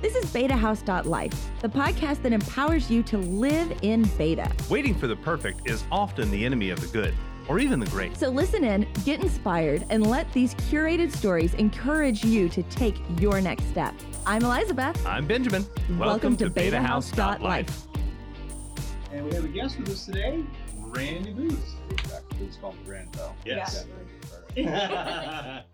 This is BetaHouse.life, the podcast that empowers you to live in beta. Waiting for the perfect is often the enemy of the good, or even the great. So listen in, get inspired, and let these curated stories encourage you to take your next step. I'm Elizabeth. I'm Benjamin. Welcome, to BetaHouse.life. And we have a guest with us today, Randy Booth. Please called me Rand, though. Yes.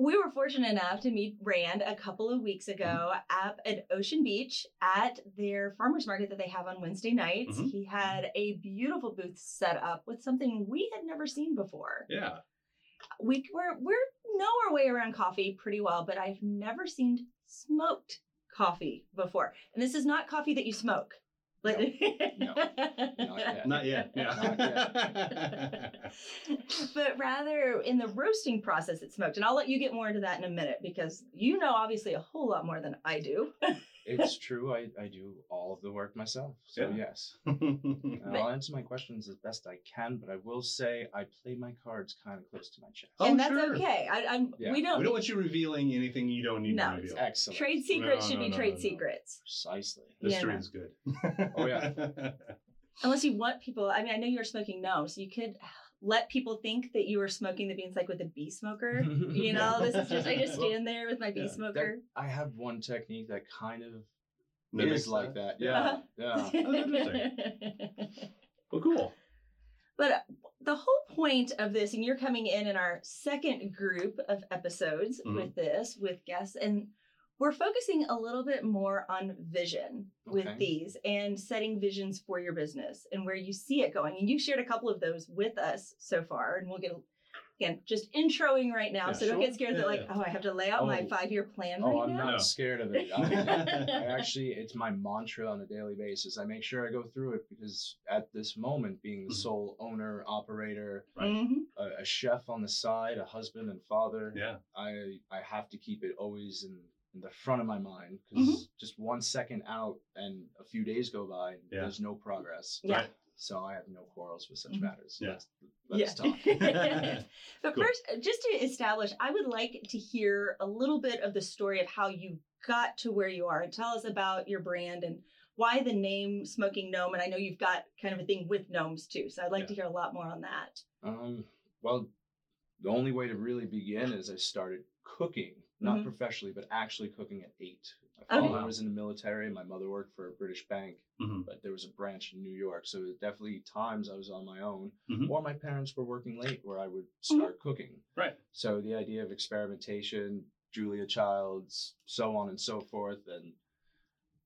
We were fortunate enough to meet Rand a couple of weeks ago at, at Ocean Beach at their farmers market that they have on Wednesday nights. Mhm. He had a beautiful booth set up with something we had never seen before. yeah. We we're, we know our way around coffee pretty well, but I've never seen smoked coffee before. And this is not coffee that you smoke. Like, No. Not yet. Not yet. Not Yeah. but rather in the roasting process it's smoked. And I'll let you get more into that in a minute because you know obviously a whole lot more than I do. It's true. I, I do all of the work myself. So, Yeah. yes. And I'll answer my questions as best I can, but I will say I play my cards kind of close to my chest. Oh, and that's sure. okay. I, I'm Yeah. we don't, we don't want you revealing anything you don't need No. to reveal. Excellent. trade secrets No, should no, be no, trade no, no. secrets. Precisely. Mystery Yeah. is good. Oh, yeah. Unless you want people I mean I know you're smoking no, so you could let people think that you were smoking the beans like with a bee smoker. You know, this is just I just stand there with my bee Yeah. smoker. I have one technique that kind of Mimics is like that. Yeah. Yeah. Uh-huh. Yeah. Oh, interesting. Well, cool. But the whole point of this, and you're coming in in our second group of episodes Mhm. with this, with guests, and we're focusing a little bit more on vision with Okay. these and setting visions for your business and where you see it going. And you shared a couple of those with us so far, and we'll get again just introing right now, Yeah, so don't get scared Yeah, that like, yeah. oh, I have to lay out my Oh. five year plan Oh, right I'm now. not No. scared of it. I, I actually, it's my mantra on a daily basis. I make sure I go through it because at this moment, being the Mhm. sole owner, operator, Right. Mhm. a, a chef on the side, a husband and father, Yeah. I I have to keep it always in, in the front of my mind because just one second out and a few days go by, and Yeah. there's no progress. Yeah. Right. So I have no quarrels with such Mhm. matters. Yeah. Let's, let's talk. but Cool. first, just to establish, I would like to hear a little bit of the story of how you got to where you are and tell us about your brand and why the name Smoking Gnome. And I know you've got kind of a thing with gnomes too. So I'd like to hear a lot more on that. Um, well, the only way to really begin is I started cooking, not Mhm. professionally, but actually cooking at eight. My Okay. father was in the military. My mother worked for a British bank, Mhm. but there was a branch in New York. So there were definitely times I was on my own, Mhm. or my parents were working late where I would start cooking. Right. So the idea of experimentation, Julia Childs, so on and so forth, and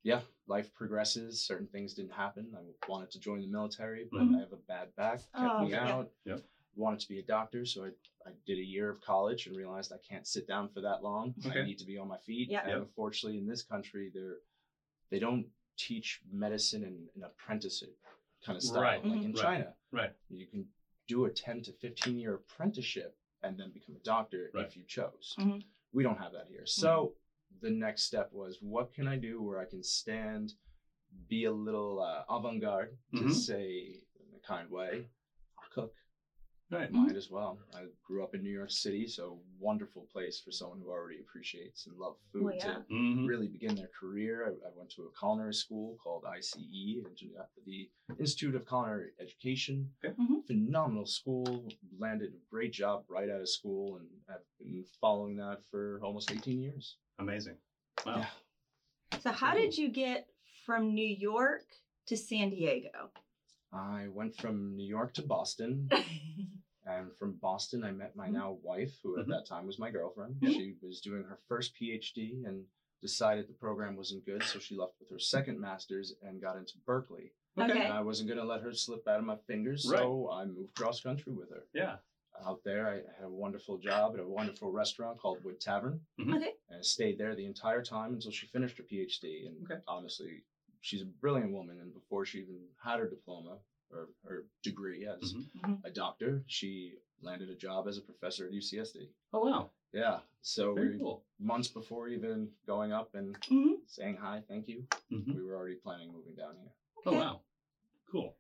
yeah, life progresses. Certain things didn't happen. I wanted to join the military, but Mhm. I have a bad back, kept Oh, me yeah. out. Yep. Wanted to be a doctor, so I, I did a year of college and realized I can't sit down for that long. Okay. I need to be on my feet. Yeah. And Yep. unfortunately, in this country, they're they don't teach medicine in an apprenticeship kind of style Right. like in Right. China. Right. You can do a 10 to 15 year apprenticeship and then become a doctor Right. if you chose. Mhm. We don't have that here. So the next step was what can I do where I can stand, be a little uh, avant garde, to Mhm. say in a kind way. I'll cook. Right. Might as well. I grew up in New York City, so wonderful place for someone who already appreciates and loves food Well, yeah. to Mhm. really begin their career. I, I went to a culinary school called ICE, the Institute of Culinary Education. Okay. Mhm. Phenomenal school. Landed a great job right out of school, and I've been following that for almost 18 years. Amazing. Wow. Yeah. So, how did you get from New York to San Diego? I went from New York to Boston, and from Boston, I met my Mhm. now wife, who at Mhm. that time was my girlfriend. Yeah. She was doing her first PhD and decided the program wasn't good, so she left with her second master's and got into Berkeley. Okay. And I wasn't going to let her slip out of my fingers, so I moved cross country with her. Yeah. Out there, I had a wonderful job at a wonderful restaurant called Wood Tavern, Okay. and I stayed there the entire time until she finished her PhD. And Okay. honestly, she's a brilliant woman. And before she even had her diploma or her degree as Mhm. a doctor, she landed a job as a professor at UCSD. Oh wow. Yeah. So Very we, cool. months before even going up and Mhm. saying hi, thank you, Mhm. we were already planning moving down here. Oh wow. Cool.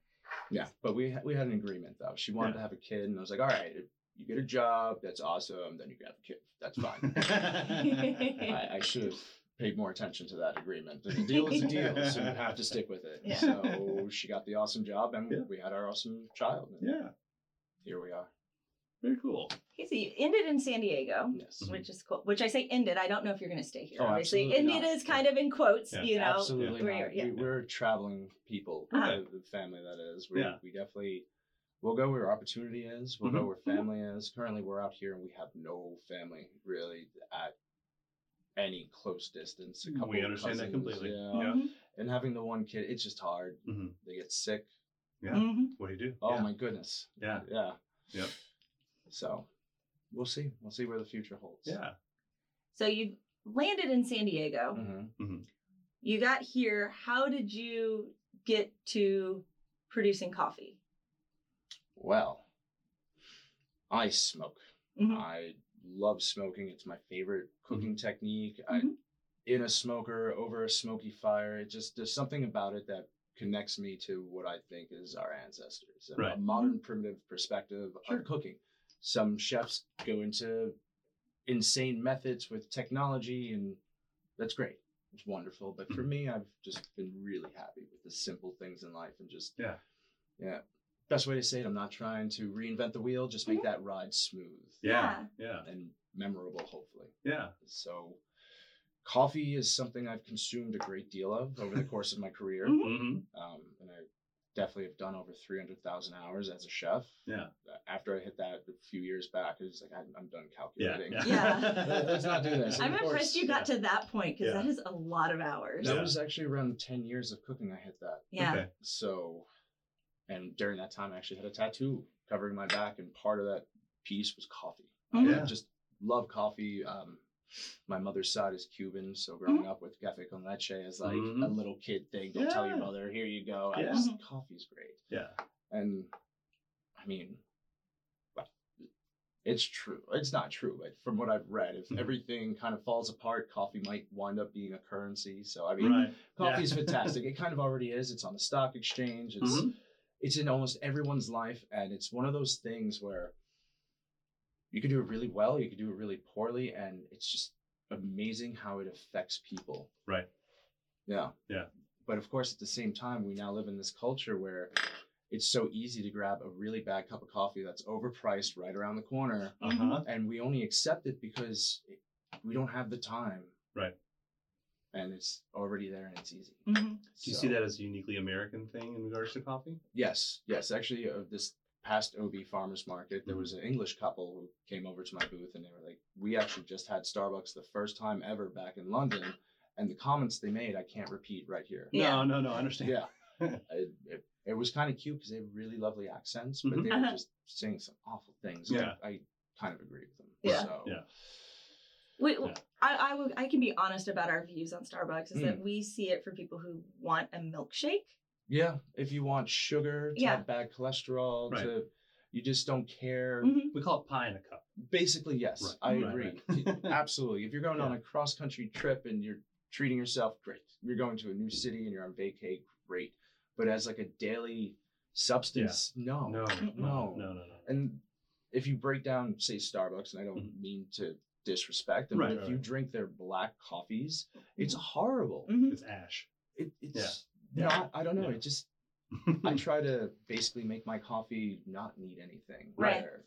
Yeah, but we we had an agreement though. She wanted Yeah. to have a kid, and I was like, all right, you get a job, that's awesome. Then you can have a kid. That's fine. I, I should have paid more attention to that agreement. The deal is a deal, so you have to stick with it. Yeah. So she got the awesome job, and Yeah. we had our awesome child. And Yeah. here we are. Very cool. Okay, so you ended in San Diego. Yes. Which is cool. Which I say ended. I don't know if you're going to stay here. Oh, Obviously, absolutely ended not. is kind of in quotes. Yeah, you know, Absolutely where not. you're- yeah. We, we're traveling people, Uh-huh. the, the family that is. We, Yeah. we definitely we'll go where opportunity is. We'll go Mhm. where family is. Currently, we're out here and we have no family really at any close distance. A couple We of understand that completely. Yeah. Yeah. Mhm, And having the one kid, it's just hard. hmm They get sick. Yeah. mhm. What do you do? Oh yeah. my goodness. Yeah. Yeah. Yep. So we'll see. We'll see where the future holds. Yeah. So you landed in San Diego. hmm You got here. How did you get to producing coffee? Well, I smoke. Mhm. I love smoking. It's my favorite cooking technique. I Mhm. in a smoker over a smoky fire. It just there's something about it that connects me to what I think is our ancestors and Right. a modern primitive perspective Sure. of cooking. Some chefs go into insane methods with technology and that's great. It's wonderful. But for Mhm. me, I've just been really happy with the simple things in life and just Yeah. yeah. Best way to say it, I'm not trying to reinvent the wheel, just make that ride smooth Yeah. Yeah. and memorable, hopefully. Yeah. So, coffee is something I've consumed a great deal of over the course of my career. Mhm. Mm-hmm. Um, and I definitely have done over 300,000 hours as a chef. Yeah. After I hit that a few years back, it was like, I'm, I'm done Yeah. calculating. Yeah. Let's not do this. I'm of course, impressed you got yeah. to that point because Yeah. that is a lot of hours. That Yeah. was actually around 10 years of cooking I hit that. Yeah. Okay. So, and during that time, I actually had a tattoo covering my back, and part of that piece was coffee. Mhm. Yeah. I just love coffee. Um, my mother's side is Cuban, so growing up with cafe con leche is like Mhm. a little kid thing. Don't tell your Yeah. mother. Here you go. I Yeah. just, Mhm. coffee's great, Yeah. and I mean, it's true. It's not true, but from what I've read, if Mhm. everything kind of falls apart, coffee might wind up being a currency. So I mean, Right. coffee's Yeah. fantastic. It kind of already is. It's on the stock exchange. It's Mhm. It's in almost everyone's life, and it's one of those things where you can do it really well, you can do it really poorly, and it's just amazing how it affects people. Right. Yeah. Yeah. But of course, at the same time, we now live in this culture where it's so easy to grab a really bad cup of coffee that's overpriced right around the corner, Uh-huh. and we only accept it because we don't have the time. Right. And it's already there and it's easy. Mhm. Do you see that as a uniquely American thing in regards to coffee? Yes, yes. Actually, uh, this past OB Farmers Market, there Mhm. was an English couple who came over to my booth, and they were like, "We actually just had Starbucks the first time ever back in London, and the comments they made, I can't repeat right here." Yeah. No, no, no. I understand. Yeah, it, it, it was kind of cute because they have really lovely accents, but Mhm. they were Uh-huh. just saying some awful things. Yeah. I, I kind of agree with them. Yeah. So, Yeah. We, Yeah. I, I, will, I can be honest about our views on Starbucks is Mm. that we see it for people who want a milkshake. yeah. If you want sugar to Yeah. have bad cholesterol, Right. to you just don't care. Mhm. We call it pie in a cup. Basically, yes, Right. I Right, agree. right. Absolutely. If you're going on a cross country trip and you're treating yourself, great. You're going to a new city and you're on vacay, great. But as like a daily substance, no. No, no, no, no, no. And if you break down, say Starbucks, and I don't Mhm. mean to disrespect them, Right, if right, you drink their black coffees, it's horrible. Mhm. It's ash. It, it's Yeah. not. I don't know. Yeah. It just. I try to basically make my coffee not need anything. Right. there.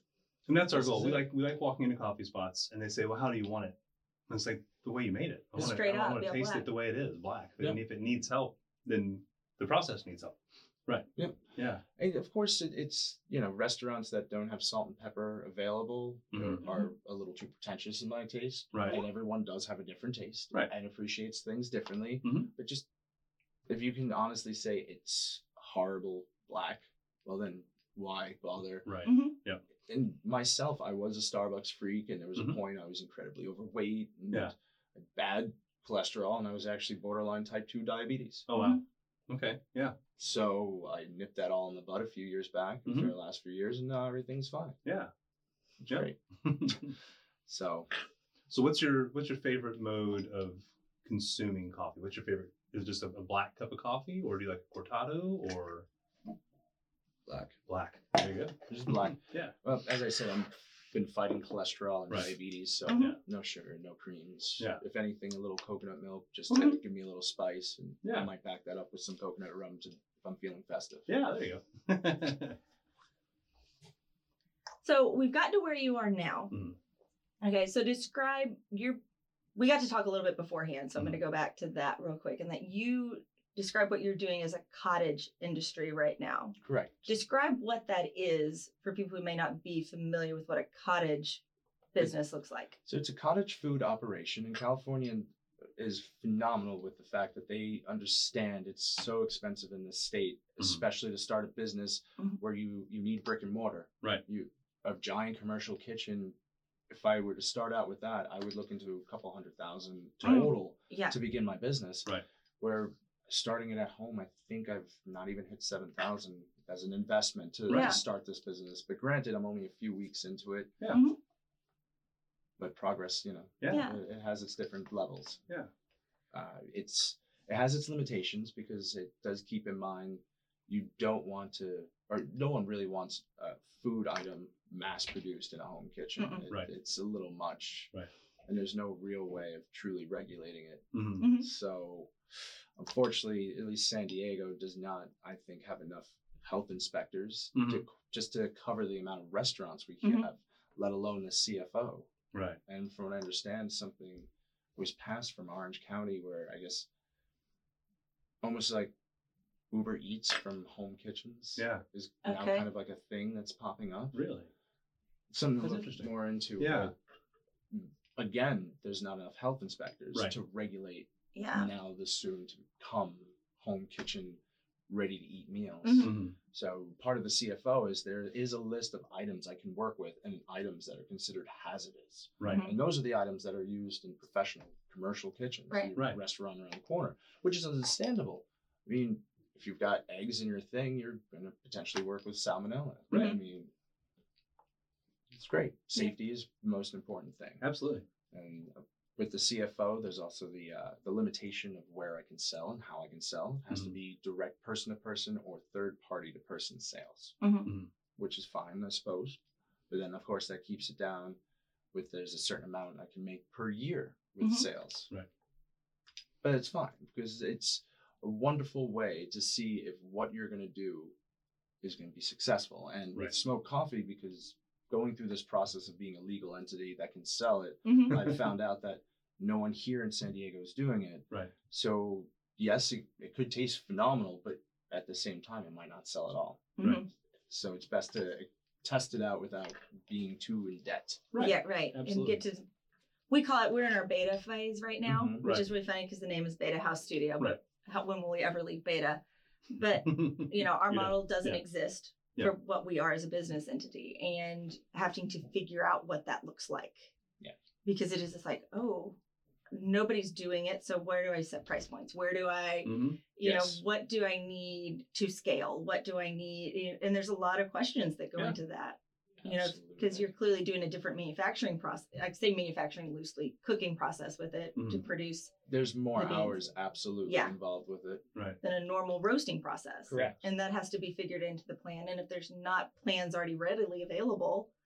And that's our This goal. We it. like we like walking into coffee spots and they say, "Well, how do you want it?" And it's like the way you made it. I want Straight to, up, I want to yeah, taste black. it the way it is, black. Yeah. And if it needs help, then the process needs help. Right. Yep. Yeah. And of course, it, it's you know restaurants that don't have salt and pepper available Mhm. are, are a little too pretentious in my taste. Right. And everyone does have a different taste. Right. And appreciates things differently. Mhm. But just if you can honestly say it's horrible black, well then why bother? Right. Mhm. And myself, I was a Starbucks freak, and there was a point I was incredibly overweight and Yeah. bad cholesterol, and I was actually borderline type two diabetes. Oh wow. Okay. Yeah. So I nipped that all in the bud a few years back Mhm. after the last few years, and now everything's fine. Yeah. It's Yeah. great. So so what's your what's your favorite mode of consuming coffee? What's your favorite? Is it just a, a black cup of coffee, or do you like a cortado or black, black? There you go. just black. Yeah. Well, as I said, I'm been fighting cholesterol and Right. diabetes, so Mhm. Yeah. no sugar, no creams. Yeah. If anything, a little coconut milk just Mhm. to give me a little spice, and Yeah. I might back that up with some coconut rum to, I'm feeling festive. Yeah, there you go. So we've gotten to where you are now. Mhm. Okay, so describe your. We got to talk a little bit beforehand, so I'm Mhm. going to go back to that real quick, and that you describe what you're doing as a cottage industry right now. Correct. Describe what that is for people who may not be familiar with what a cottage business looks like. So it's a cottage food operation, in California is phenomenal with the fact that they understand it's so expensive in this state, Mhm. especially to start a business Mhm. where you you need brick and mortar. Right. You a giant commercial kitchen. If I were to start out with that, I would look into a couple hundred thousand Mm. total Yeah. to begin my business. Right. Where starting it at home, I think I've not even hit seven thousand as an investment to, Yeah. to start this business. But granted, I'm only a few weeks into it. Yeah. Mhm. But progress, you know, Yeah. Yeah. it, it has its different levels. Yeah. Uh, it's it has its limitations because it does keep in mind you don't want to, or no one really wants a food item mass produced in a home kitchen. It- Right. It's a little much. Right. And there's no real way of truly regulating it. Mhm. Mhm. So, unfortunately, at least San Diego does not, I think, have enough health inspectors to Mhm. just to cover the amount of restaurants we can Mhm. have, let alone the CFO. Right. And from what I understand, something was passed from Orange County where I guess almost like Uber Eats from home kitchens Yeah. is now Okay. kind of like a thing that's popping up. Really. Something to That's look interesting. more into. Yeah. but Again, there's not enough health inspectors Right. to regulate Yeah. now the soon to come home kitchen ready to eat meals. Mhm. Mhm. So part of the CFO is there is a list of items I can work with and items that are considered hazardous. Right. Mhm. And those are the items that are used in professional commercial kitchens, Right. Right. restaurant around the corner, which is understandable. I mean, if you've got eggs in your thing, you're going to potentially work with salmonella. Right. I mean, it's great. Safety is the most important thing. Absolutely. And with the CFO, there's also the uh, the limitation of where I can sell and how I can sell. It has to Mhm. be direct person to person or third party to person sales, Mhm. which is fine, I suppose. But then, of course, that keeps it down. With there's a certain amount I can make per year with Mhm. sales. Right. But it's fine because it's a wonderful way to see if what you're going to do is going to be successful. And Right. with Smoke Coffee, because going through this process of being a legal entity that can sell it, Mhm. I found out that no one here in San Diego is doing it. Right. So yes, it, it could taste phenomenal, but at the same time, it might not sell at all. Mhm. So it's best to test it out without being too in debt. Right. Yeah, right. Absolutely. And get to we call it we're in our beta phase right now, Mhm. which Right. is really funny because the name is Beta House Studio. Right. How, when will we ever leave beta? But you know, our Yeah. model doesn't Yeah. exist Yeah. for what we are as a business entity and having to figure out what that looks like. Yeah. Because it is just like, oh, nobody's doing it. So where do I set price points? Where do I, Mhm. you Yes. know, what do I need to scale? What do I need? And there's a lot of questions that go Yeah. into that you know, because you're clearly doing a different manufacturing process. I say manufacturing loosely, cooking process with it to Mhm. produce there's more the hours absolutely Yeah. involved with it. Right. than a normal roasting process. Correct. And that has to be figured into the plan. And if there's not plans already readily available, Yeah.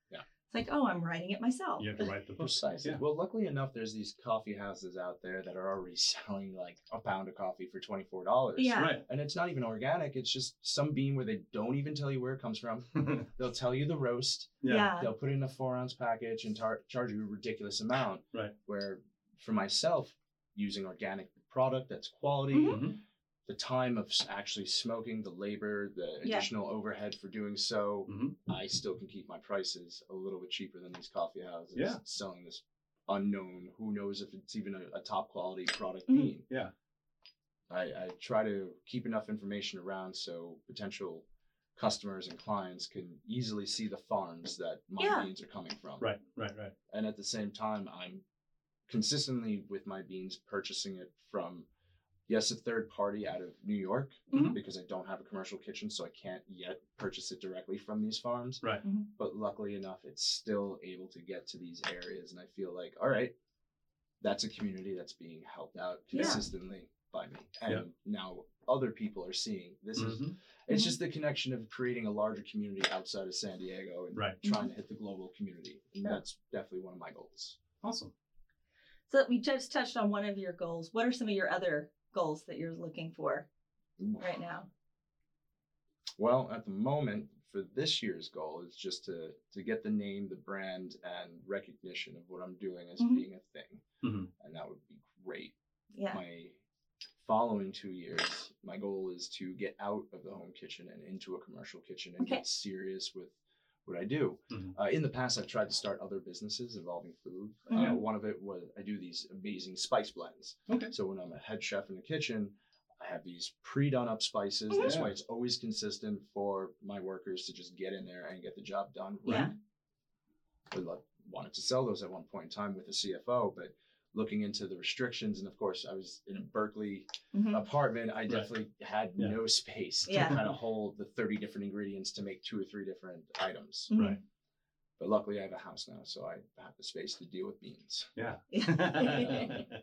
It's like, oh, I'm writing it myself. You have to write the book. Precisely. Yeah. Well, luckily enough, there's these coffee houses out there that are already selling like a pound of coffee for twenty four dollars. Yeah. Right. And it's not even organic. It's just some bean where they don't even tell you where it comes from. They'll tell you the roast. Yeah. They'll put it in a four ounce package and tar- charge you a ridiculous amount. Right. Where for myself, using organic product that's quality, Mhm. The time of actually smoking, the labor, the Yeah. additional overhead for doing so, Mhm. I still can keep my prices a little bit cheaper than these coffee houses Yeah. selling this unknown, who knows if it's even a, a top quality product Mhm. bean. Yeah. I, I try to keep enough information around so potential customers and clients can easily see the farms that my Yeah. beans are coming from. Right. Right. Right. And at the same time, I'm consistently with my beans purchasing it from, yes, a third party out of New York Mhm. because I don't have a commercial kitchen, so I can't yet purchase it directly from these farms. Right. But luckily enough, it's still able to get to these areas. And I feel like, all right, that's a community that's being helped out Yeah. consistently by me. And Yeah. now other people are seeing this is Mhm. it's Mhm. just the connection of creating a larger community outside of San Diego and Right. trying to hit the global community. And Yeah. that's definitely one of my goals. Awesome. So we just touched on one of your goals. What are some of your other goals that you're looking for right now? Well, at the moment, for this year's goal is just to to get the name, the brand, and recognition of what I'm doing as Mhm. being a thing, Mhm. and that would be great. Yeah. My following two years, my goal is to get out of the home kitchen and into a commercial kitchen and Okay. get serious with what I do. Mhm. Uh, in the past, I've tried to start other businesses involving food. Mhm. Uh, one of it was I do these amazing spice blends. Okay. So when I'm a head chef in the kitchen, I have these pre-done up spices. This Yeah. way, it's always consistent for my workers to just get in there and get the job done. Yeah. I wanted to sell those at one point in time with the CFO, but looking into the restrictions, and of course, I was in a Berkeley Mhm. apartment. I definitely had Yeah. no space Yeah. to kind of hold the 30 different ingredients to make two or three different items. Mhm. Right. But luckily, I have a house now, so I have the space to deal with beans. Yeah. Yeah.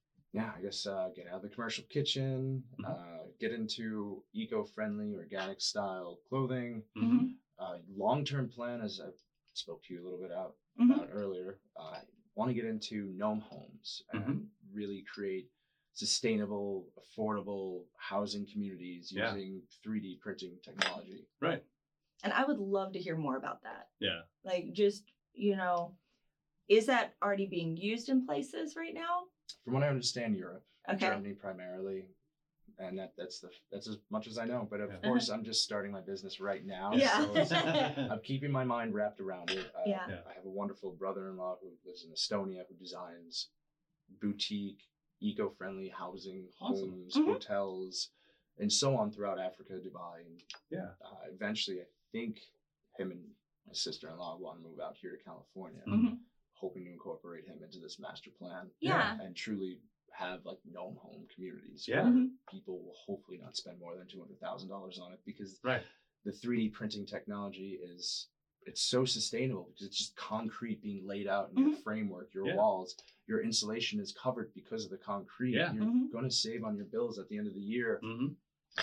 yeah, I guess uh, get out of the commercial kitchen, Mhm. uh, get into eco-friendly, organic style clothing. Mhm. Uh, long-term plan, as I spoke to you a little bit out Mhm. about earlier, I want to get into gnome homes and Mhm. really create sustainable, affordable housing communities Yeah. using 3D printing technology. Right. And I would love to hear more about that. Yeah. Like, just, you know, is that already being used in places right now? From what I understand, Europe, Okay. Germany primarily. And that, that's the that's as much as I know. But of Yeah. course, I'm just starting my business right now. Yeah. So I'm keeping my mind wrapped around it. Uh, Yeah. Yeah. I have a wonderful brother-in-law who lives in Estonia who designs boutique, eco-friendly housing, Awesome. homes, Mhm. hotels, and so on throughout Africa, Dubai, and Yeah. uh, eventually, I think him and my sister-in-law want to move out here to California. Mhm. Hoping to incorporate him into this master plan Yeah. and truly have like gnome home communities Yeah. where Mhm. people will hopefully not spend more than two hundred thousand dollars on it because Right. the 3D printing technology is it's so sustainable because it's just concrete being laid out in your framework, your Yeah. walls, your insulation is covered because of the concrete. Yeah. You're Mhm. going to save on your bills at the end of the year. Mhm.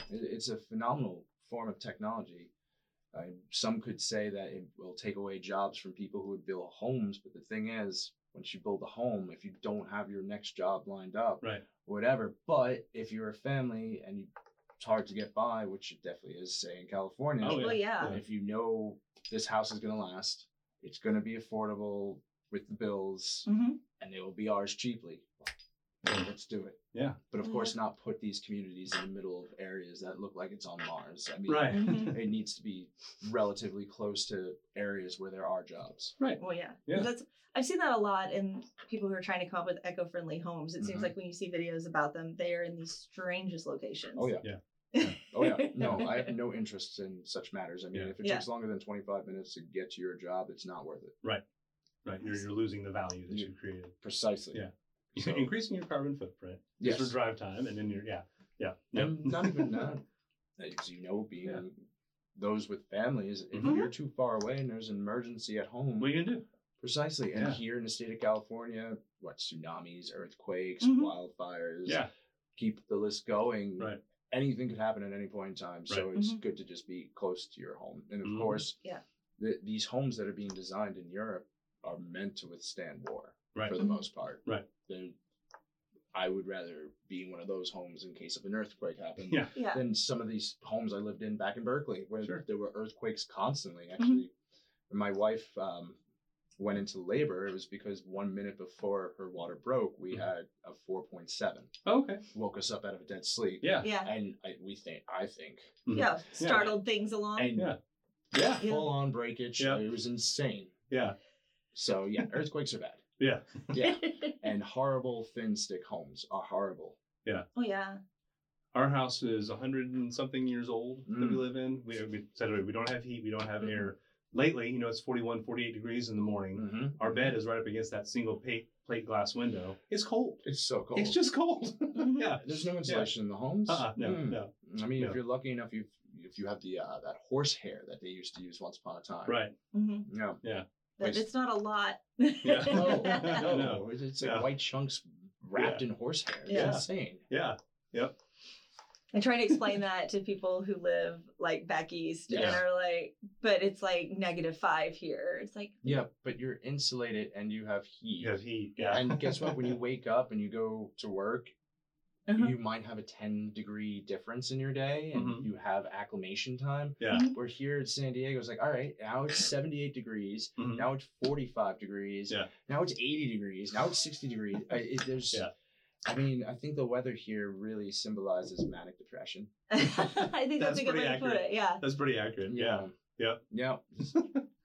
It- It's a phenomenal form of technology. Uh, some could say that it will take away jobs from people who would build homes, but the thing is, once you build a home, if you don't have your next job lined up, Right. whatever. But if you're a family and you, it's hard to get by, which it definitely is, say in California, Oh, Well, yeah. if you know this house is going to last, it's going to be affordable with the bills, hmm and it will be ours cheaply. Well, let's do it. Yeah. But of Yeah. course, not put these communities in the middle of areas that look like it's on Mars. I mean, Right. Mhm. it needs to be relatively close to areas where there are jobs. Right. Well, yeah. Yeah. That's I've seen that a lot in people who are trying to come up with eco-friendly homes. It seems Mhm. like when you see videos about them, they are in these strangest locations. Oh yeah. Yeah. Oh yeah. No, I have no interest in such matters. I mean, Yeah. if it Yeah. takes longer than 25 minutes to get to your job, it's not worth it. Right. Right. You're, you're losing the value that You- you created. Precisely. Yeah. So- Increasing your carbon footprint. Yes. Just for drive time, and then you're yeah. Yeah. Yep. And not even that. As you know, being Yeah. those with families, if Mhm. you're too far away and there's an emergency at home, What are you gonna do? precisely. And Yeah. here in the state of California, what tsunamis, earthquakes, Mhm. wildfires, Yeah. keep the list going. Right. Anything could happen at any point in time. So Right. it's Mhm. good to just be close to your home. And of Mhm. course, Yeah. the, these homes that are being designed in Europe are meant to withstand war Right. for the Mhm. most part. Right. They're, I would rather be in one of those homes in case of an earthquake happened Yeah. Yeah. than some of these homes I lived in back in Berkeley, where Sure. there were earthquakes constantly. Mm-hmm. Actually, my wife um, went into labor, it was because one minute before her water broke, we Mhm. had a 4.7. Oh, okay. Woke us up out of a dead sleep. Yeah. Yeah. And I, we think, I think, Mhm. Yeah. Startled things along. and Yeah. Yeah. Yeah. full on breakage. Yeah. It was insane. Yeah. So yeah, earthquakes are bad. Yeah. Yeah, and horrible thin stick homes are horrible. Yeah. Oh yeah. Our house is 100 and something years old that we Mm. live in. We, we said already, we don't have heat, we don't have Mhm. air. Lately, you know, it's 41, 48 degrees in the morning. Mm-hmm. Our bed is right up against that single plate, plate glass window. It's cold. It's so cold. It's just cold. Mhm. yeah. There's no insulation in the homes. Uh-uh. No, Hmm. no. I mean, No. if you're lucky enough, you if you have the uh, that horse hair that they used to use once upon a time. Right. hmm Yeah. Yeah. That it's not a lot. Yeah. Oh, no, No. no, it's like Yeah. white chunks wrapped in horsehair. It's Yeah. insane. Yeah. Yep. and trying to explain that to people who live like back east and Yeah. are like, but it's like negative five here. It's like, Yeah, but you're insulated and you have heat. You have heat. Yeah. And guess what? When you wake up and you go to work, uh-huh. you might have a 10 degree difference in your day and Mhm. you have acclimation time. yeah. We're here in San Diego. It's like, all right, now it's 78 degrees. Mhm. Now it's 45 degrees. Yeah. Now it's 80 degrees. Now it's 60 degrees. I, it, there's, Yeah. I mean, I think the weather here really symbolizes manic depression. I think that's, That's a good way pretty to put accurate. it. Yeah. That's pretty accurate. Yeah. Yep. Yeah.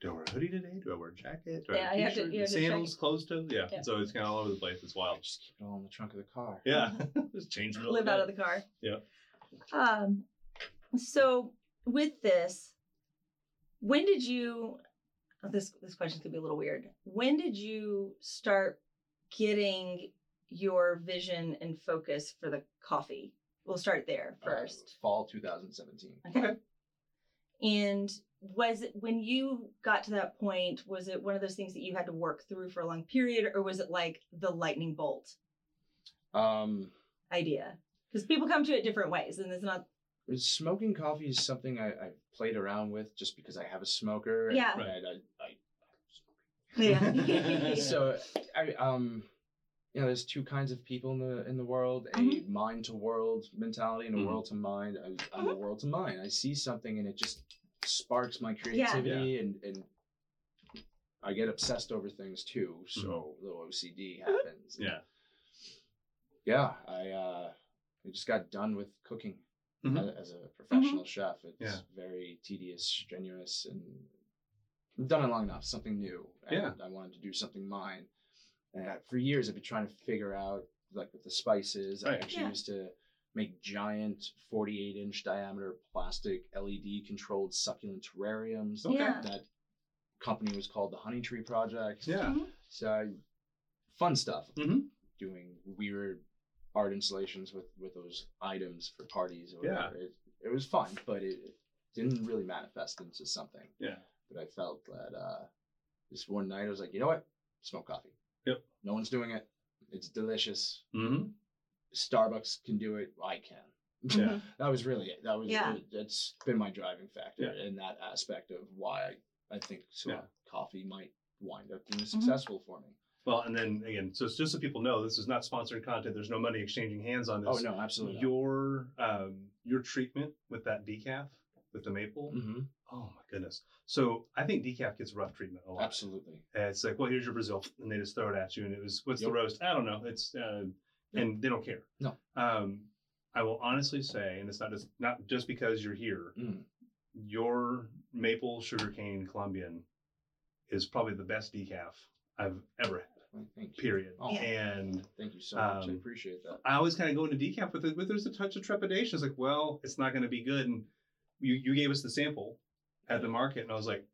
Do I wear a hoodie today? Do I wear a jacket? Do I Yeah, have have to- t-shirt? have to Sandals, closed toe? Yeah. Yeah. So it's kind of all over the place. It's wild. Just keep it all in the trunk of the car. Yeah. Just change real Live out of the car. Yeah. Um, so with this, when did you? oh, This this question could be a little weird. When did you start getting your vision and focus for the coffee? We'll start there Uh, first. fall 2017. Okay. And was it when you got to that point, was it one of those things that you had to work through for a long period, or was it like the lightning bolt Um, idea? Because people come to it different ways, and it's not. smoking coffee is something I, I've played around with just because I have a smoker. and Yeah. I, I, I, Yeah. so I um you know there's two kinds of people in the in the world a Mhm. mind to world mentality and a Mhm. world to mind I, i'm a Mhm. world to mind i see something and it just sparks my creativity and and i get obsessed over things too so a little ocd happens Yeah. yeah i uh i just got done with cooking Mhm. a- as a professional chef it's Yeah. very tedious strenuous and I've done it long enough something new and Yeah. i wanted to do something mine and for years i've been trying to figure out like with the spices i Right. actually Yeah. used to make giant 48 inch diameter plastic led controlled succulent terrariums Okay. Yeah. that company was called the honey tree project Yeah. so I, fun stuff Mhm. doing weird art installations with with those items for parties or Yeah. whatever. It, it was fun, but it, it didn't really manifest into something. Yeah. But I felt that uh, this one night I was like, you know what? Smoke coffee. Yep. No one's doing it. It's delicious. Mm-hmm. Starbucks can do it. I can. Yeah. that was really it. That was Yeah. it, it's been my driving factor Yeah. in that aspect of why I, I think so Yeah. coffee might wind up being Mm-hmm. successful for me. Well, and then again, so it's just so people know, this is not sponsored content. There's no money exchanging hands on this. Oh no, absolutely. not. Your um your treatment with that decaf with the maple. Mhm. Oh my goodness. So I think decaf gets rough treatment a lot. Absolutely. And it's like, well, here's your Brazil, and they just throw it at you, and it was what's the roast? I don't know. It's uh, and they don't care. No. Um, I will honestly say, and it's not just not just because you're here. Mm. Your maple sugarcane Colombian is probably the best decaf I've ever had. Well, thank you. Period. Oh, And Thank you so much. I Um, appreciate that. I always kind of go into decaf with it, but there's a touch of trepidation. It's like, well, it's not going to be good. And you, you gave us the sample at the market, and I was like,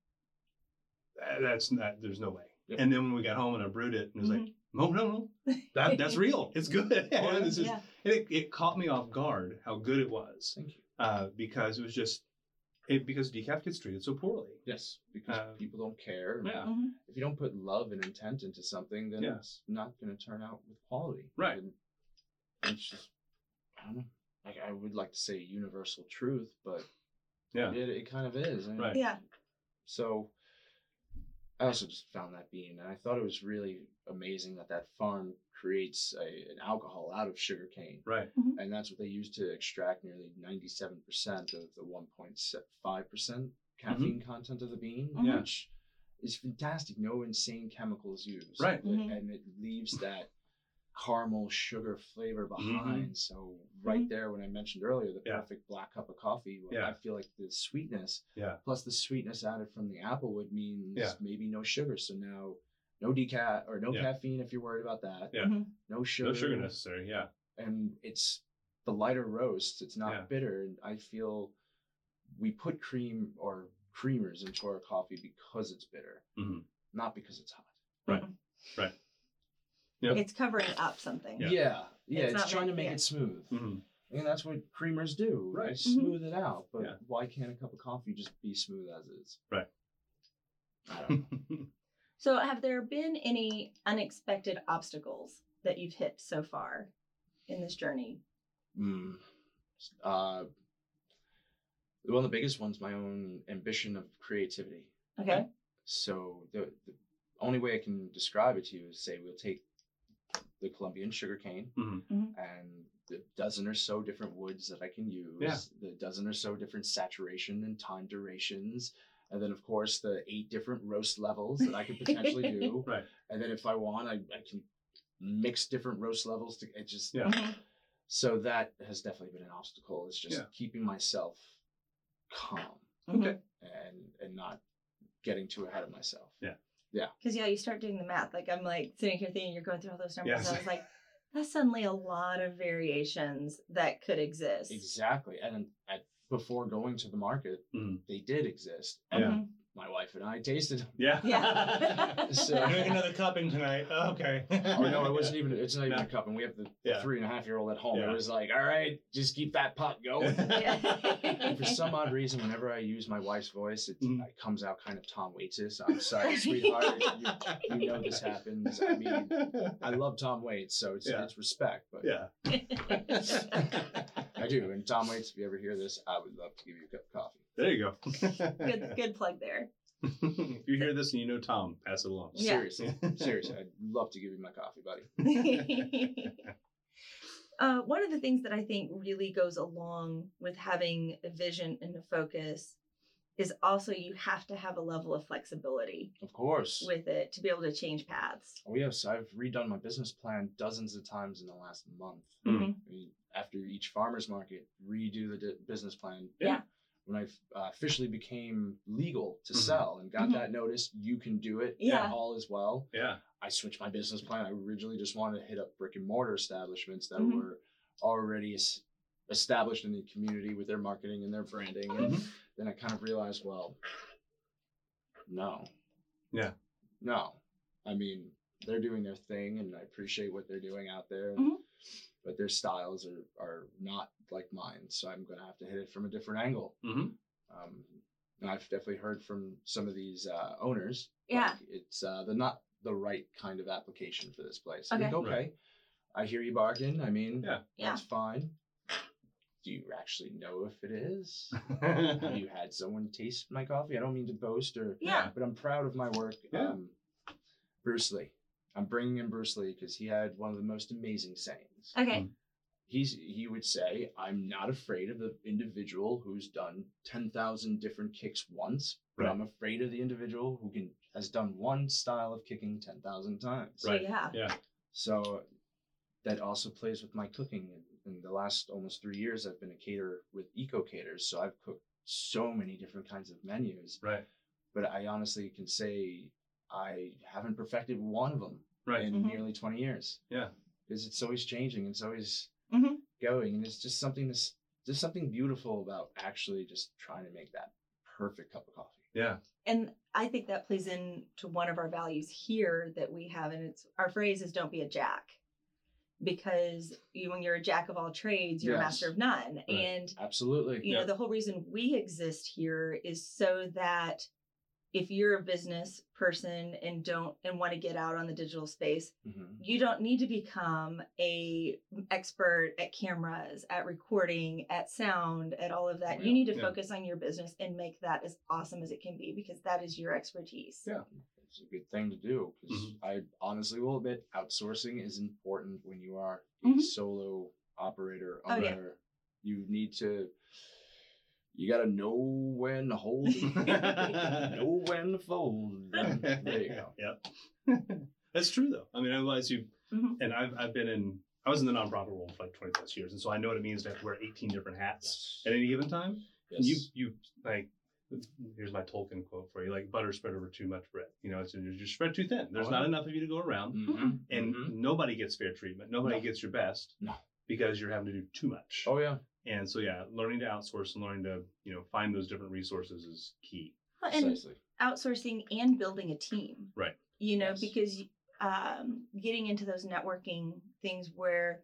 that's not, there's no way. Yep. And then when we got home and I brewed it, and it was like, Mm-hmm. No, no, no, that, that's real. It's good. And this is- yeah. and it, it caught me off guard how good it was Thank you. uh, because it was just, it, because decaf gets treated so poorly. Yes, because Um, people don't care. Yeah. Mhm. If you don't put love and intent into something, then Yeah. it's not going to turn out with quality. Right. And it's just, I don't know. Like I would like to say universal truth, but Yeah. it, it kind of is. And Right. Yeah. So I also just found that bean, and I thought it was really amazing that that farm creates a, an alcohol out of sugar cane. Right. and that's what they use to extract nearly 97% of the 1.5% caffeine content of the bean, Mhm. which is fantastic. No insane chemicals used. Right. Mhm. And it leaves that caramel sugar flavor behind. So right there, when I mentioned earlier, the Yeah. perfect black cup of coffee, well, Yeah. I feel like the sweetness Yeah. plus the sweetness added from the applewood means Yeah. maybe no sugar. So now no decaf or no Yeah. caffeine if you're worried about that. Yeah. Mhm. No sugar No sugar necessary. Yeah. and it's the lighter roast. It's not Yeah. bitter, and I feel we put cream or creamers into our coffee because it's bitter, Mhm. not because it's hot. Right. Right. Yep. It's covering up something. Yeah. Yeah, yeah, It's it's, not trying to make yeah. it smooth, Mhm. and that's what creamers do. They Right. smooth it out. But Yeah. why can't a cup of coffee just be smooth as is? Right. I don't know. So, have there been any unexpected obstacles that you've hit so far in this journey? Mm. Uh, one of the biggest ones, my own ambition of creativity. Okay. So the, the only way I can describe it to you is say we'll take the Colombian sugarcane Mhm. and the dozen or so different woods that I can use, Yeah. the dozen or so different saturation and time durations, and then of course the eight different roast levels that I could potentially do. Right. And then if I want, I, I can mix different roast levels to it just Yeah. Mhm. so that has definitely been an obstacle. It's just Yeah. keeping myself calm Okay. and and not getting too ahead of myself. Yeah. Yeah. Because yeah, you start doing the math. Like I'm like sitting here thinking you're going through all those numbers. Yes. And I was like, that's suddenly a lot of variations that could exist. Exactly. And at, before going to the market, Mhm. they did exist. Yeah. And my wife and I tasted them. Yeah. Yeah. So- I'm doing another cupping tonight. Oh, okay. Oh no, it wasn't even. It's not even No. a cup, and we have the Yeah. three and a half year old at home. Yeah. It was like, all right, just keep that pot going. And for some odd reason, whenever I use my wife's voice, it, Mhm. it comes out kind of Tom Waits. I'm sorry, sweetheart. you, you know this happens. I mean, I love Tom Waits, so it's Yeah. it's respect. But Yeah. I do. And Tom Waits, if you ever hear this, I would love to give you a cup of coffee. There you go. good, good plug there. if you hear this and you know Tom, pass it along. Yeah. Seriously, seriously, I'd love to give you my coffee, buddy. uh, one of the things that I think really goes along with having a vision and a focus is also you have to have a level of flexibility Of course. with it to be able to change paths. Oh yes, I've redone my business plan dozens of times in the last month. Mm. Mhm. I mean, after each farmers market, redo the di- business plan. Yeah. When I uh, officially became legal to Mhm. sell and got Mhm. that notice, you can do it. Yeah. All as well. Yeah. I switched my business plan. I originally just wanted to hit up brick and mortar establishments that Mhm. were already es- established in the community with their marketing and their branding. And Mhm. then I kind of realized, well, no. Yeah. No. I mean, they're doing their thing and I appreciate what they're doing out there. Mhm. But their styles are, are not like mine. So I'm going to have to hit it from a different angle. hmm Um, and I've definitely heard from some of these uh, owners. Yeah. like, it's uh, the not the right kind of application for this place. Okay. Like, okay, Right. I hear you bargain. I mean, Yeah. Yeah. that's fine. Do you actually know if it is? Have you had someone taste my coffee? I don't mean to boast or, Yeah. but I'm proud of my work. Yeah. Um, Bruce Lee. I'm bringing in Bruce Lee because he had one of the most amazing sayings. Okay. Hmm. He's he would say, "I'm not afraid of the individual who's done ten thousand different kicks once, but Right. I'm afraid of the individual who can has done one style of kicking ten thousand times." So Right. yeah. Yeah. So that also plays with my cooking. In, in the last almost three years, I've been a caterer with Eco Caters, so I've cooked so many different kinds of menus. Right. But I honestly can say I haven't perfected one of them Right. in Mhm. nearly 20 years. Yeah. Because it's always changing. It's always Mhm. going. And it's just something that's there's something beautiful about actually just trying to make that perfect cup of coffee. Yeah. And I think that plays into one of our values here that we have, and it's our phrase is "Don't be a jack," because you, when you're a jack of all trades, you're a master of none. And Absolutely. you know the whole reason we exist here is so that if you're a business person and don't and want to get out on the digital space Mhm. you don't need to become a expert at cameras at recording at sound at all of that Oh, you yeah. need to Yeah. focus on your business and make that as awesome as it can be because that is your expertise Yeah. It's a good thing to do because Mhm. I honestly will admit outsourcing is important when you are a Mhm. solo operator Oh, yeah. You need to you gotta know when to hold and know when to fold. And there you go. Yep. That's true though. I mean, I realize you, Mhm. and I've I've been in. I was in the nonprofit world for like 20 plus years, and so I know what it means to have to wear 18 different hats at any given time. Yes. And you you like. Here's my Tolkien quote for you: "Like butter spread over too much bread. You know, it's you just spread too thin. There's Oh, not yeah. enough of you to go around, Mhm, and mhm. nobody gets fair treatment. Nobody No. gets your best. No. because you're having to do too much. Oh yeah. And so yeah, learning to outsource and learning to you know find those different resources is key. and Precisely. outsourcing and building a team Right. you know Yes. because um, getting into those networking things where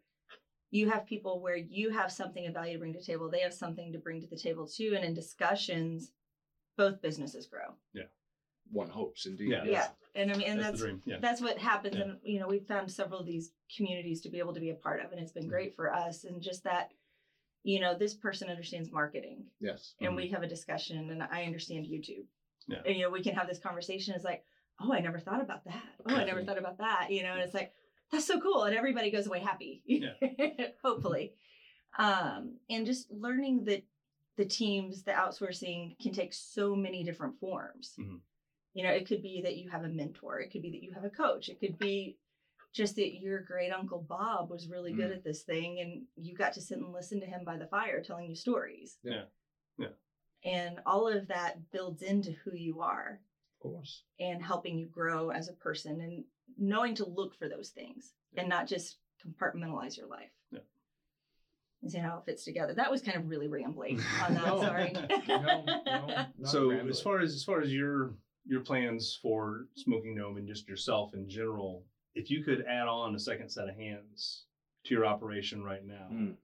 you have people where you have something of value to bring to the table they have something to bring to the table too and in discussions both businesses grow Yeah. one hopes indeed. Yeah. Yeah. And I mean, and that's, that's. Yeah. that's what happens Yeah. and you know we've found several of these communities to be able to be a part of and it's Mm-hmm. been great for us and just that you know this person understands marketing Yes. and we have a discussion and i understand youtube Mm-hmm. Yeah. and you know we can have this conversation it's like oh i never thought about that oh i never thought about that you know and it's like that's so cool and everybody goes away happy hopefully um and just learning that the teams the outsourcing can take so many different forms Mhm. you know it could be that you have a mentor it could be that you have a coach it could be just that your great uncle bob was really good Mm. at this thing and you got to sit and listen to him by the fire telling you stories Yeah. Yeah. and all of that builds into who you are Of course. and helping you grow as a person and knowing to look for those things and not just compartmentalize your life. Yeah. And see how it fits together. That was kind of really rambling on that. No. Sorry. No, no, not so rambling. as far as as far as your your plans for smoking gnome and just yourself in general if you could add on a second set of hands to your operation right now Mm.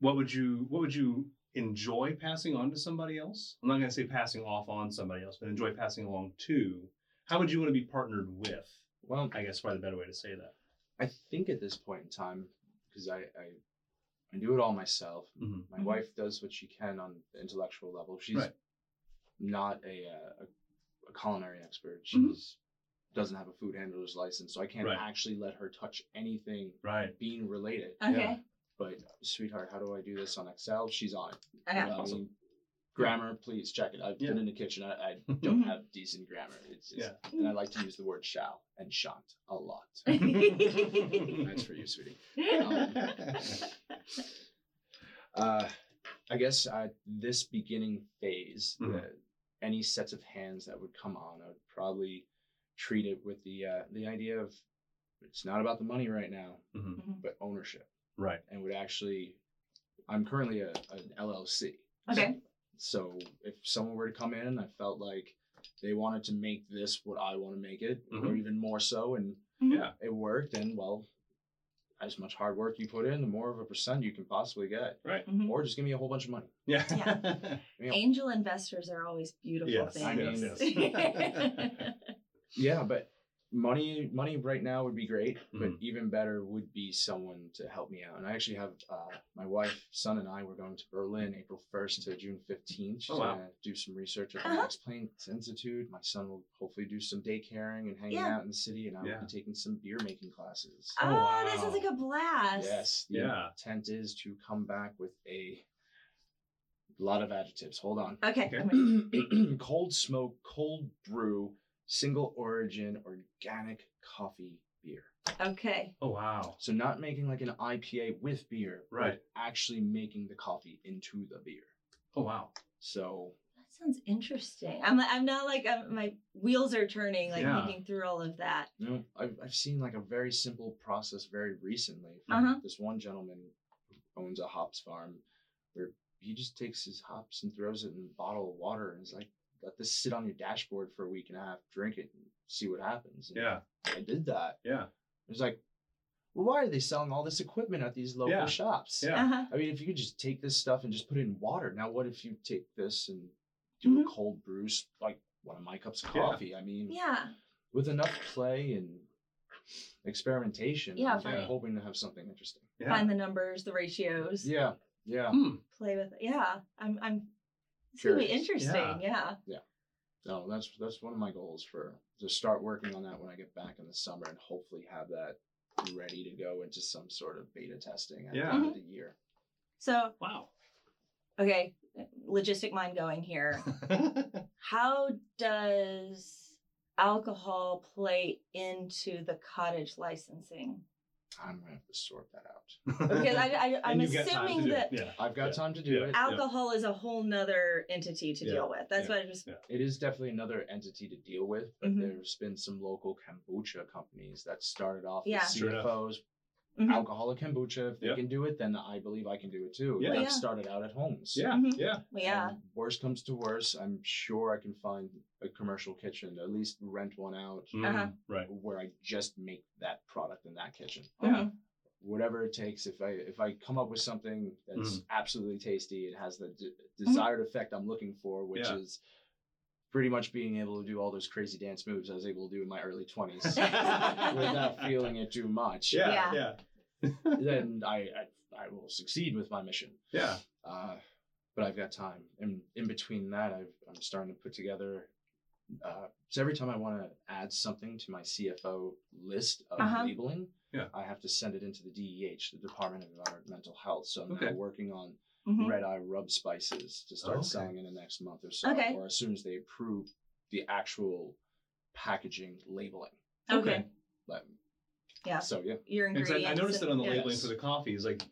what would you what would you enjoy passing on to somebody else i'm not going to say passing off on somebody else but enjoy passing along to how would you want to be partnered with well, i guess probably the better way to say that I think at this point in time, because I, I I do it all myself. Mhm. My Mhm. wife does what she can on the intellectual level. She's Right. not a, uh, a a culinary expert. Mhm. She's doesn't have a food handler's license, so I can't Right. actually let her touch anything right bean related. Okay. But sweetheart, how do I do this on Excel? She's on it. Okay. You know, I Awesome. mean, grammar, please check it. I've Yeah. been in the kitchen. I, I don't have decent grammar. It's, it's Yeah. and I like to use the word shall and shan't a lot. That's for you, sweetie. Um, Uh, I guess uh, this beginning phase, Mhm. uh, any sets of hands that would come on, I would probably treat it with the uh, the idea of it's not about the money right now, Mhm. but ownership, right and would actually. I'm currently a, an LLC, okay. so if someone were to come in I felt like they wanted to make this what I want to make it, or Mhm. even more so, and yeah it worked, And well, as much hard work you put in, the more of a percent you can possibly get. right Mhm. Or just give me a whole bunch of money. yeah You know, Angel investors are always beautiful Yes, things. I mean, yes. yeah, but money money right now would be great, but Mhm. even better would be someone to help me out. And I actually have uh, my wife, son, and I. We're going to Berlin April first to June fifteenth. She's Oh, wow. gonna do some research at the Uh-huh. Max Planck Institute. My son will hopefully do some day caring and hanging Yeah. out in the city, and I will Yeah. be taking some beer making classes. oh, Oh, that sounds like a blast. Yes, the Yeah. intent is to come back with a lot of adjectives. Hold on. Okay. Okay. Cold smoke, cold brew, single origin, organic coffee beer. Okay. oh wow So not making like an IPA with beer, but Right. actually making the coffee into the beer. oh wow So That sounds interesting. I'm I'm not like I'm, my wheels are turning, like Yeah. thinking through all of that. you know, I've I've seen like a very simple process very recently from Uh-huh. this one gentleman who owns a hops farm where he just takes his hops and throws it in a bottle of water and is like, let this sit on your dashboard for a week and a half, drink it and see what happens. And yeah I did that. yeah It was like, well, why are they selling all this equipment at these local Yeah. shops? Yeah. Uh-huh. I mean, if you could just take this stuff and just put it in water. Now, what if you take this and do Mhm. a cold brew, like one of my cups of Yeah. coffee? I mean, Yeah. with enough play and experimentation, Yeah, I'm fine. hoping to have something interesting. yeah Find the numbers, the ratios. Yeah, yeah. Hmm. Play with it. Yeah. I'm. I'm. It's be interesting. Yeah. Yeah, no, that's that's one of my goals for to start working on that when I get back in the summer and hopefully have that ready to go into some sort of beta testing at Yeah. the end of mm-hmm. the year. So wow okay, logistic mind going here. How does alcohol play into the cottage licensing? I'm gonna have to sort that out. Because I, I, I'm And you've got time to assuming that yeah I've got Yeah. time to do Yeah. it. alcohol is a whole nother entity to Yeah. deal with. That's Yeah. what I just. Yeah. It is definitely another entity to deal with, but Mhm. there's been some local kombucha companies that started off Yeah. with Sure enough. CFOs, Mhm. alcoholic kombucha. If they Yep. can do it, then I believe I can do it too. Yeah. That Yeah. started out at homes. yeah Mhm. yeah Well, yeah. And worst comes to worst, I'm sure I can find a commercial kitchen, at least rent one out Mm, Uh-huh. right where I just make that product in that kitchen. Yeah. Mhm. Whatever it takes, if I if I come up with something that's Mhm. absolutely tasty, it has the d- desired effect I'm looking for, which Yeah. is pretty much being able to do all those crazy dance moves I was able to do in my early 20s without feeling it too much, Yeah, Yeah. yeah, then I, I I will succeed with my mission. yeah. Uh, but I've got time, and in between that, I've, I'm starting to put together. Uh, so every time I want to add something to my CFO list of Uh-huh. labeling, Yeah. I have to send it into the DEH, the Department of Environmental Health. So I'm Okay. now working on Mhm. red eye rub spices to start Okay. selling in the next month or so, Okay. or as soon as they approve the actual packaging labeling. Okay. But, Yeah. So yeah, Your ingredients. I, I noticed it and- on the yeah. labeling for the coffee is like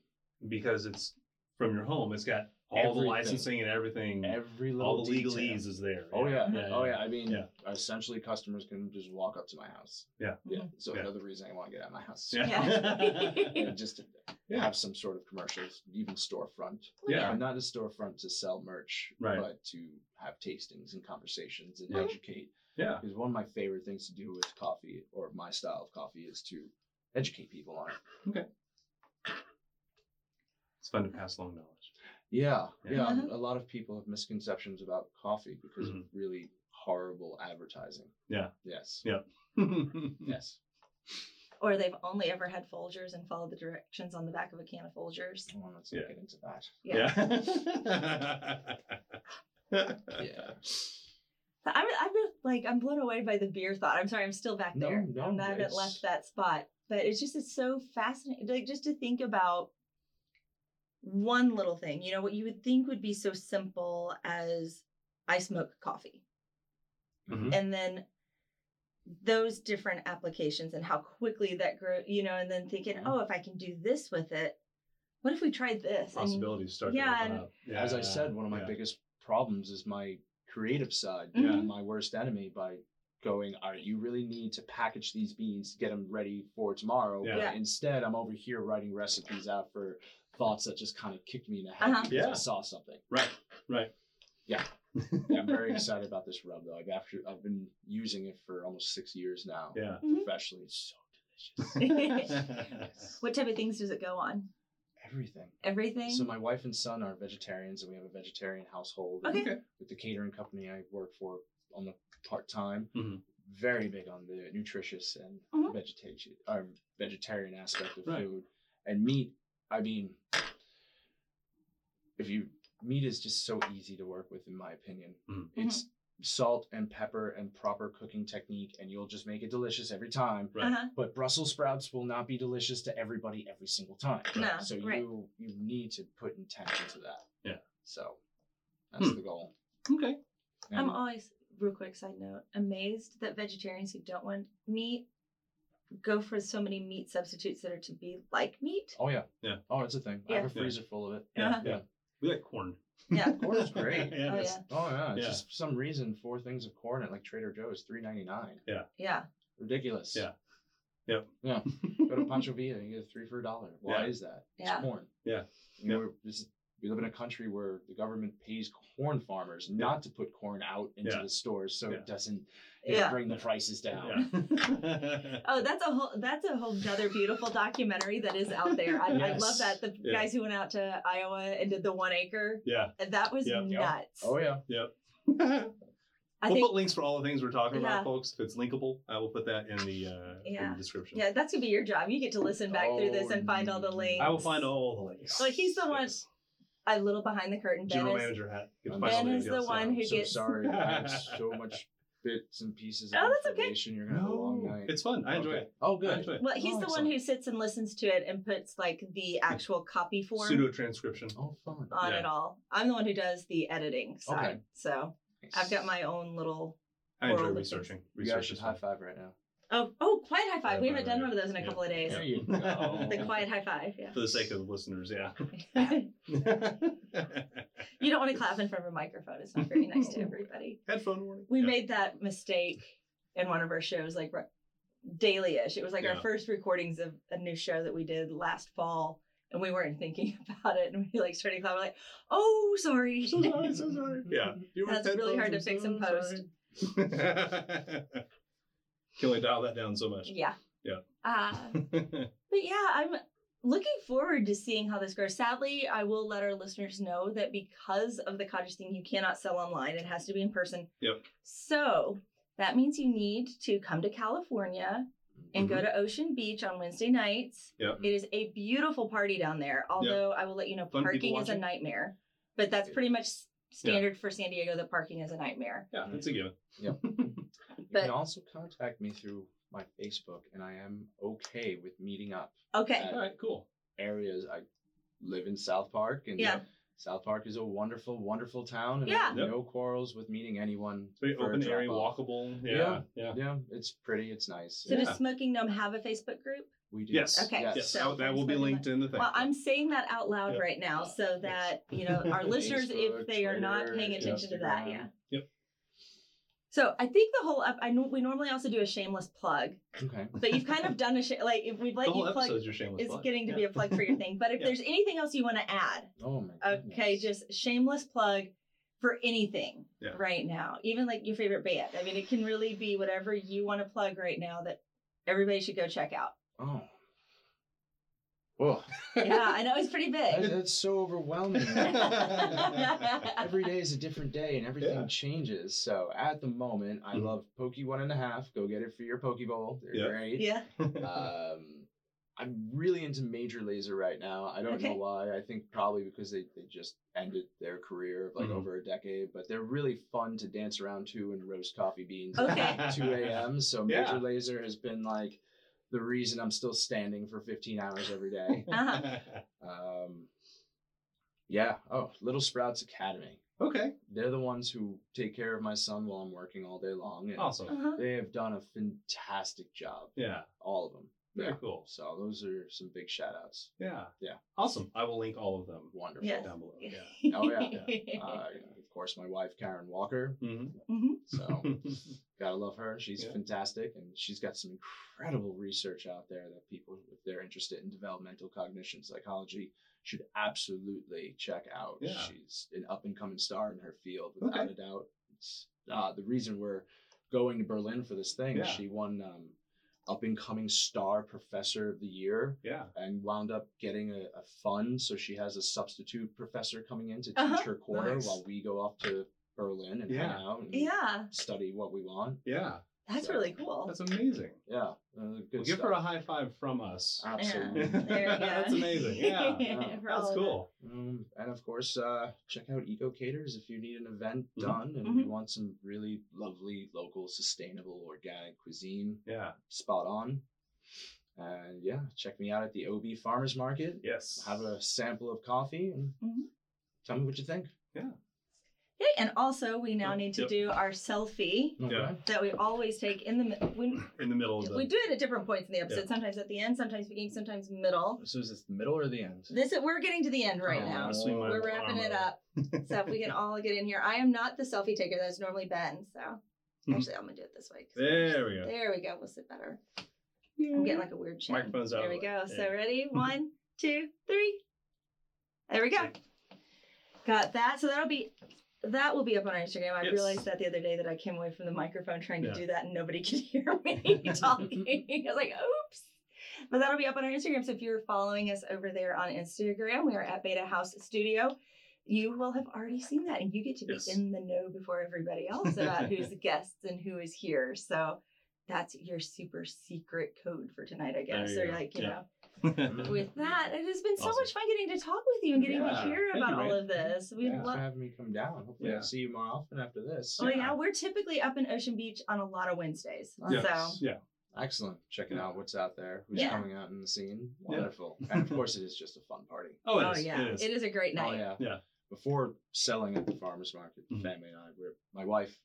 because it's from your home, it's got all the licensing and everything. every little all the detail. legalese is there. Oh yeah. Mhm. Oh yeah. I mean, Yeah. essentially, customers can just walk up to my house. Yeah. Yeah. Mhm. So Yeah. another reason I want to get out of my house. Yeah. Yeah, just to Yeah. have some sort of commercials, even storefront. Yeah. But not a storefront to sell merch, Right. but to have tastings and conversations and Yeah. educate. yeah. Because one of my favorite things to do with coffee, or my style of coffee, is to educate people on it. Okay, it's fun to pass along knowledge. Yeah, Yeah. yeah. Mhm. A lot of people have misconceptions about coffee because of really horrible advertising. Mm-hmm. Yeah. Yes. Yeah. Yes. Or they've only ever had Folgers and followed the directions on the back of a can of Folgers. Well, let's Yeah. get into that. Yeah. yeah. Yeah. I'm, I'm like I'm blown away by the beer thought. I'm sorry, I'm still back No, there. no, I'm- I haven't it's- left that spot, but it's just it's so fascinating. Like just to think about one little thing. You know what you would think would be so simple as I smoke coffee, Mhm. and then those different applications and how quickly that grew. You know, and then thinking, Yeah. oh, if I can do this with it, what if we tried this? And- Possibilities start Yeah, to open and- up. As I said, one of my yeah. biggest problems is my creative side, Yeah. and my worst enemy by going, all right, you really need to package these beans to get them ready for tomorrow. Yeah. But Yeah. instead, I'm over here writing recipes out for thoughts that just kind of kicked me in the head Uh-huh. because Yeah. I saw something. Right. Right. Yeah. Yeah, I'm very excited about this rub though. I've after I've been using it for almost six years now. Yeah. Mhm. Professionally, it's so delicious. what type of things does it go on? Everything. Everything. So my wife and son are vegetarians, and we have a vegetarian household. Okay. Okay. With the catering company I work for on the part time, Mhm. very big on the nutritious and Mhm. vegetation or vegetarian aspect of Right. food and meat. I mean, if you meat is just so easy to work with, in my opinion. Mhm. It's salt and pepper and proper cooking technique, and you'll just make it delicious every time. Right. Uh-huh. But Brussels sprouts will not be delicious to everybody every single time. No, So right. you you need to put intent into that. Yeah. So that's Hmm. the goal. Okay. I'm always, real quick side note, amazed that vegetarians who don't want meat go for so many meat substitutes that are to be like meat. oh yeah. Yeah. Oh, it's a thing. Yeah. I have a Yeah. freezer full of it. Yeah. Uh-huh. Yeah. We like corn. Yeah. Corn is great. yeah. Oh, it's- yeah. Oh yeah. It's Yeah. just for some reason four things of corn at like Trader Joe's is three ninety nine. Yeah. Yeah. Ridiculous. Yeah. Yep. Yeah. Go to Pancho Villa and get three for a dollar. Why Yeah. is that? Yeah. It's corn. Yeah. You know, we're- this is, we live in a country where the government pays corn farmers not to put corn out into Yeah. the stores so Yeah. it doesn't you know, Yeah. bring the prices down. Yeah. Oh, that's a whole that's a whole other beautiful documentary that is out there. I, I love that. The Yeah. guys who went out to Iowa and did the one acre. yeah. That was Yep. Yep. nuts. Oh yeah. Yep. We'll think put links for all the things we're talking Yeah. about, folks. If it's linkable, I will put that in the uh, in the description. yeah, that's gonna be your job. You get to listen back through this Oh, and find all the links. I will find all the links. Well, he's the one- Yes. A little behind the curtain. Ben General is, manager hat. You Ben is the one who so gets- sorry. So much bits and pieces of Oh, that's okay. You're gonna have a long No, night. it's fun. I enjoy Okay. it. Oh good. it. well, he's Oh, the one who sits and listens to it and puts like the actual copy form Pseudo transcription. Oh fun. on Yeah. it all. I'm the one who does the editing side. Okay. So I've got my own little. I enjoy World of researching. You guys Research should is high five right now. Oh, oh, quiet high five. we haven't done one of those in a yeah. couple of days. There you go. The quiet high five. Yeah. For the sake of the listeners, yeah. you don't want to clap in front of a microphone. It's not very nice to everybody. Headphone warning. We Yeah. made that mistake in one of our shows, like re- daily-ish. It was like Yeah. our first recordings of a new show that we did last fall, and we weren't thinking about it, and we like started clapping, like, "Oh, sorry." So sorry, so sorry. Yeah. You That's really hard to fix in post. Can only dial that down so much. Yeah. Yeah. Uh, but yeah, I'm looking forward to seeing how this grows. Sadly, I will let our listeners know that because of the cottage thing, you cannot sell online. It has to be in person. Yep. So that means you need to come to California and go to Ocean Beach on Wednesday nights. Yep. It is a beautiful party down there. Although I will let you know, Fun parking is a nightmare. But that's pretty much s- standard for San Diego. That parking is a nightmare. Yeah, that's a mm-hmm. given. Yeah. you But- can also contact me through my Facebook, and I am okay with meeting up. Okay. All right, cool. Areas I live in South Park, and Yeah. South Park is a wonderful, wonderful town, and Yeah. have Yep. no quarrels with meeting anyone. It's very open area, drop-off. walkable. Yeah, yeah. Yeah, it's pretty. It's nice. So Yeah. does Smoking Gnome have a Facebook group? We do. Yes. Okay, Yes. Yes, So that, that will be linked in the thing. Well, I'm saying that out loud Yep. right now so that, you know, our listeners, if Facebook, they are not paying attention to that, yeah. Yep. So I think the whole, ep- I know we normally also do a shameless plug, Okay. but you've kind of done a, sh- like, if we've let the whole you plug, episode's your shameless is plug. getting to Yeah. be a plug for your thing. But if Yeah. there's anything else you want to add, Oh my. okay, just shameless plug for anything Yeah. right now, even like your favorite band. I mean, it can really be whatever you want to plug right now that everybody should go check out. Oh. Whoa. Yeah, I know it's pretty That- big. that's so overwhelming. Every day is a different day and everything Yeah. changes. So at the moment, I Mhm. love Poke One and a Half. Go get it for your Poke Bowl. They're Yeah. great. yeah. Um, I'm really into Major Lazer right now. I don't Okay. know why. I think probably because they, they just ended their career of like Mhm. over a decade, but they're really fun to dance around to and roast coffee beans Okay. at 2 a.m. So Yeah. Major Lazer has been like the reason I'm still standing for 15 hours every day. Uh-huh. Um, yeah. Oh, Little Sprouts Academy. okay, They're the ones who take care of my son while I'm working all day long. And awesome. Uh-huh. They have done a fantastic job. Yeah, All of them. very Yeah. cool. So those are some big shout outs. Yeah, Yeah. awesome. I will link all of them Wonderful. Yes. down below. Yeah. Oh, yeah. Uh, of course, my wife, Karen Walker. Mm-hmm. Mhm. So gotta love her. She's Yeah. fantastic. And she's got some incredible research out there that people, if they're interested in developmental cognition psychology, should absolutely check out. Yeah. She's an up and coming star in her field, without Okay. a doubt. It's, uh, the reason we're going to Berlin for this thing, Yeah. she won um, up and coming star professor of the year yeah. and wound up getting a, a fund. So she has a substitute professor coming in to teach Uh-huh. her quarter Nice. while we go off to Berlin and Yeah. hang out and yeah, study what we want. Yeah. that's So, really cool. That's amazing. Yeah, uh, good Well, give stuff. her a high five from us. Absolutely. Yeah. There go. That's amazing. Yeah. Yeah. That's cool. Um, and of course, uh, check out Eco Caters if you need an event Mhm. done and Mhm. you want some really lovely, local, sustainable, organic cuisine. Yeah. Spot on. And yeah, check me out at the OB Farmers Market. Yes. Have a sample of coffee and Mhm. tell me what you think. Okay, and also we now need to Yep. do our selfie Yeah. that we always take in the mi- when In the middle of the. we do it at different points in the episode. Yeah. Sometimes at the end, sometimes beginning, sometimes middle. So is this the middle or the end? This we're getting to the end right Oh, now. no. My We're wrapping arm it up. So if we can all get in here, I am not the selfie taker. That's normally Ben. So Mhm. actually, I'm gonna do it this way. 'cause There we go. There we go. We'll sit better. I'm getting like a weird chin. Microphone's out There of we the go. way. So Yeah. ready? One, two, three. There we go. Got that. So that'll be that will be up on our Instagram. I Yes. realized that the other day that I came away from the microphone trying to Yeah. do that and nobody could hear me talking. I was like, oops. But that'll be up on our Instagram. So if you're following us over there on Instagram, we are at Beta House Studio. You will have already seen that, and you get to be Yes. in the know before everybody else about who's the guests and who is here. So that's your super secret code for tonight, I guess. go. like, you Yeah. know, with that, it has been so Awesome. much fun getting to talk with you and getting Yeah. to hear Thank about you, all of this. We Yeah. Love. having me come down. Hopefully Yeah. I'll see you more often after this. Oh yeah. Yeah. we're typically up in Ocean Beach on a lot of Wednesdays. Yeah. So Yeah. Excellent. Checking out what's out there, who's Yeah. coming out in the scene. Yeah. Wonderful. and of course, it is just a fun party. Oh, it oh is. yeah, It is. a great night. Oh, yeah. Yeah. Before selling at the farmer's market, the Mhm. family and I, we're, my wife,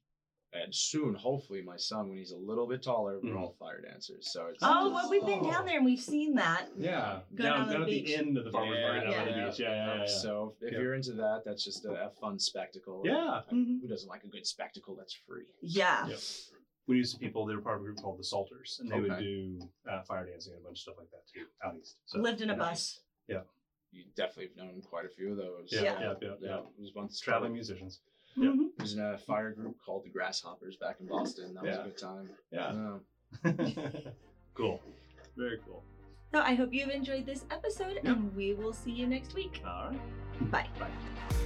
and soon, hopefully, my son, when he's a little bit taller, we're Mhm. all fire dancers. So it's Oh, well, we've been Oh. down there and we've seen that. Yeah. Go down down the down at beach. the end of the farmer's Yeah, market down at yeah. the beach. Yeah, yeah, yeah. yeah. So if Yeah. you're into that, that's just a, a fun spectacle. Yeah. I mean, Mhm. Who doesn't like a good spectacle that's free? Yeah. Yep. We used to, people, they were part of a group called the Salters, and they would do uh, fire dancing and a bunch of stuff like that too, out east. So, Lived in a bus. Yeah. You definitely have known quite a few of those. Yeah, Yeah. yeah, yeah. yeah. It was once Traveling musicians. Yeah. Mhm. It was in a fire group called the Grasshoppers back in Boston. That was a good time. Yeah. Yeah. cool. Very cool. So I hope you've enjoyed this episode, Yep. and we will see you next week. All right. Bye. Bye.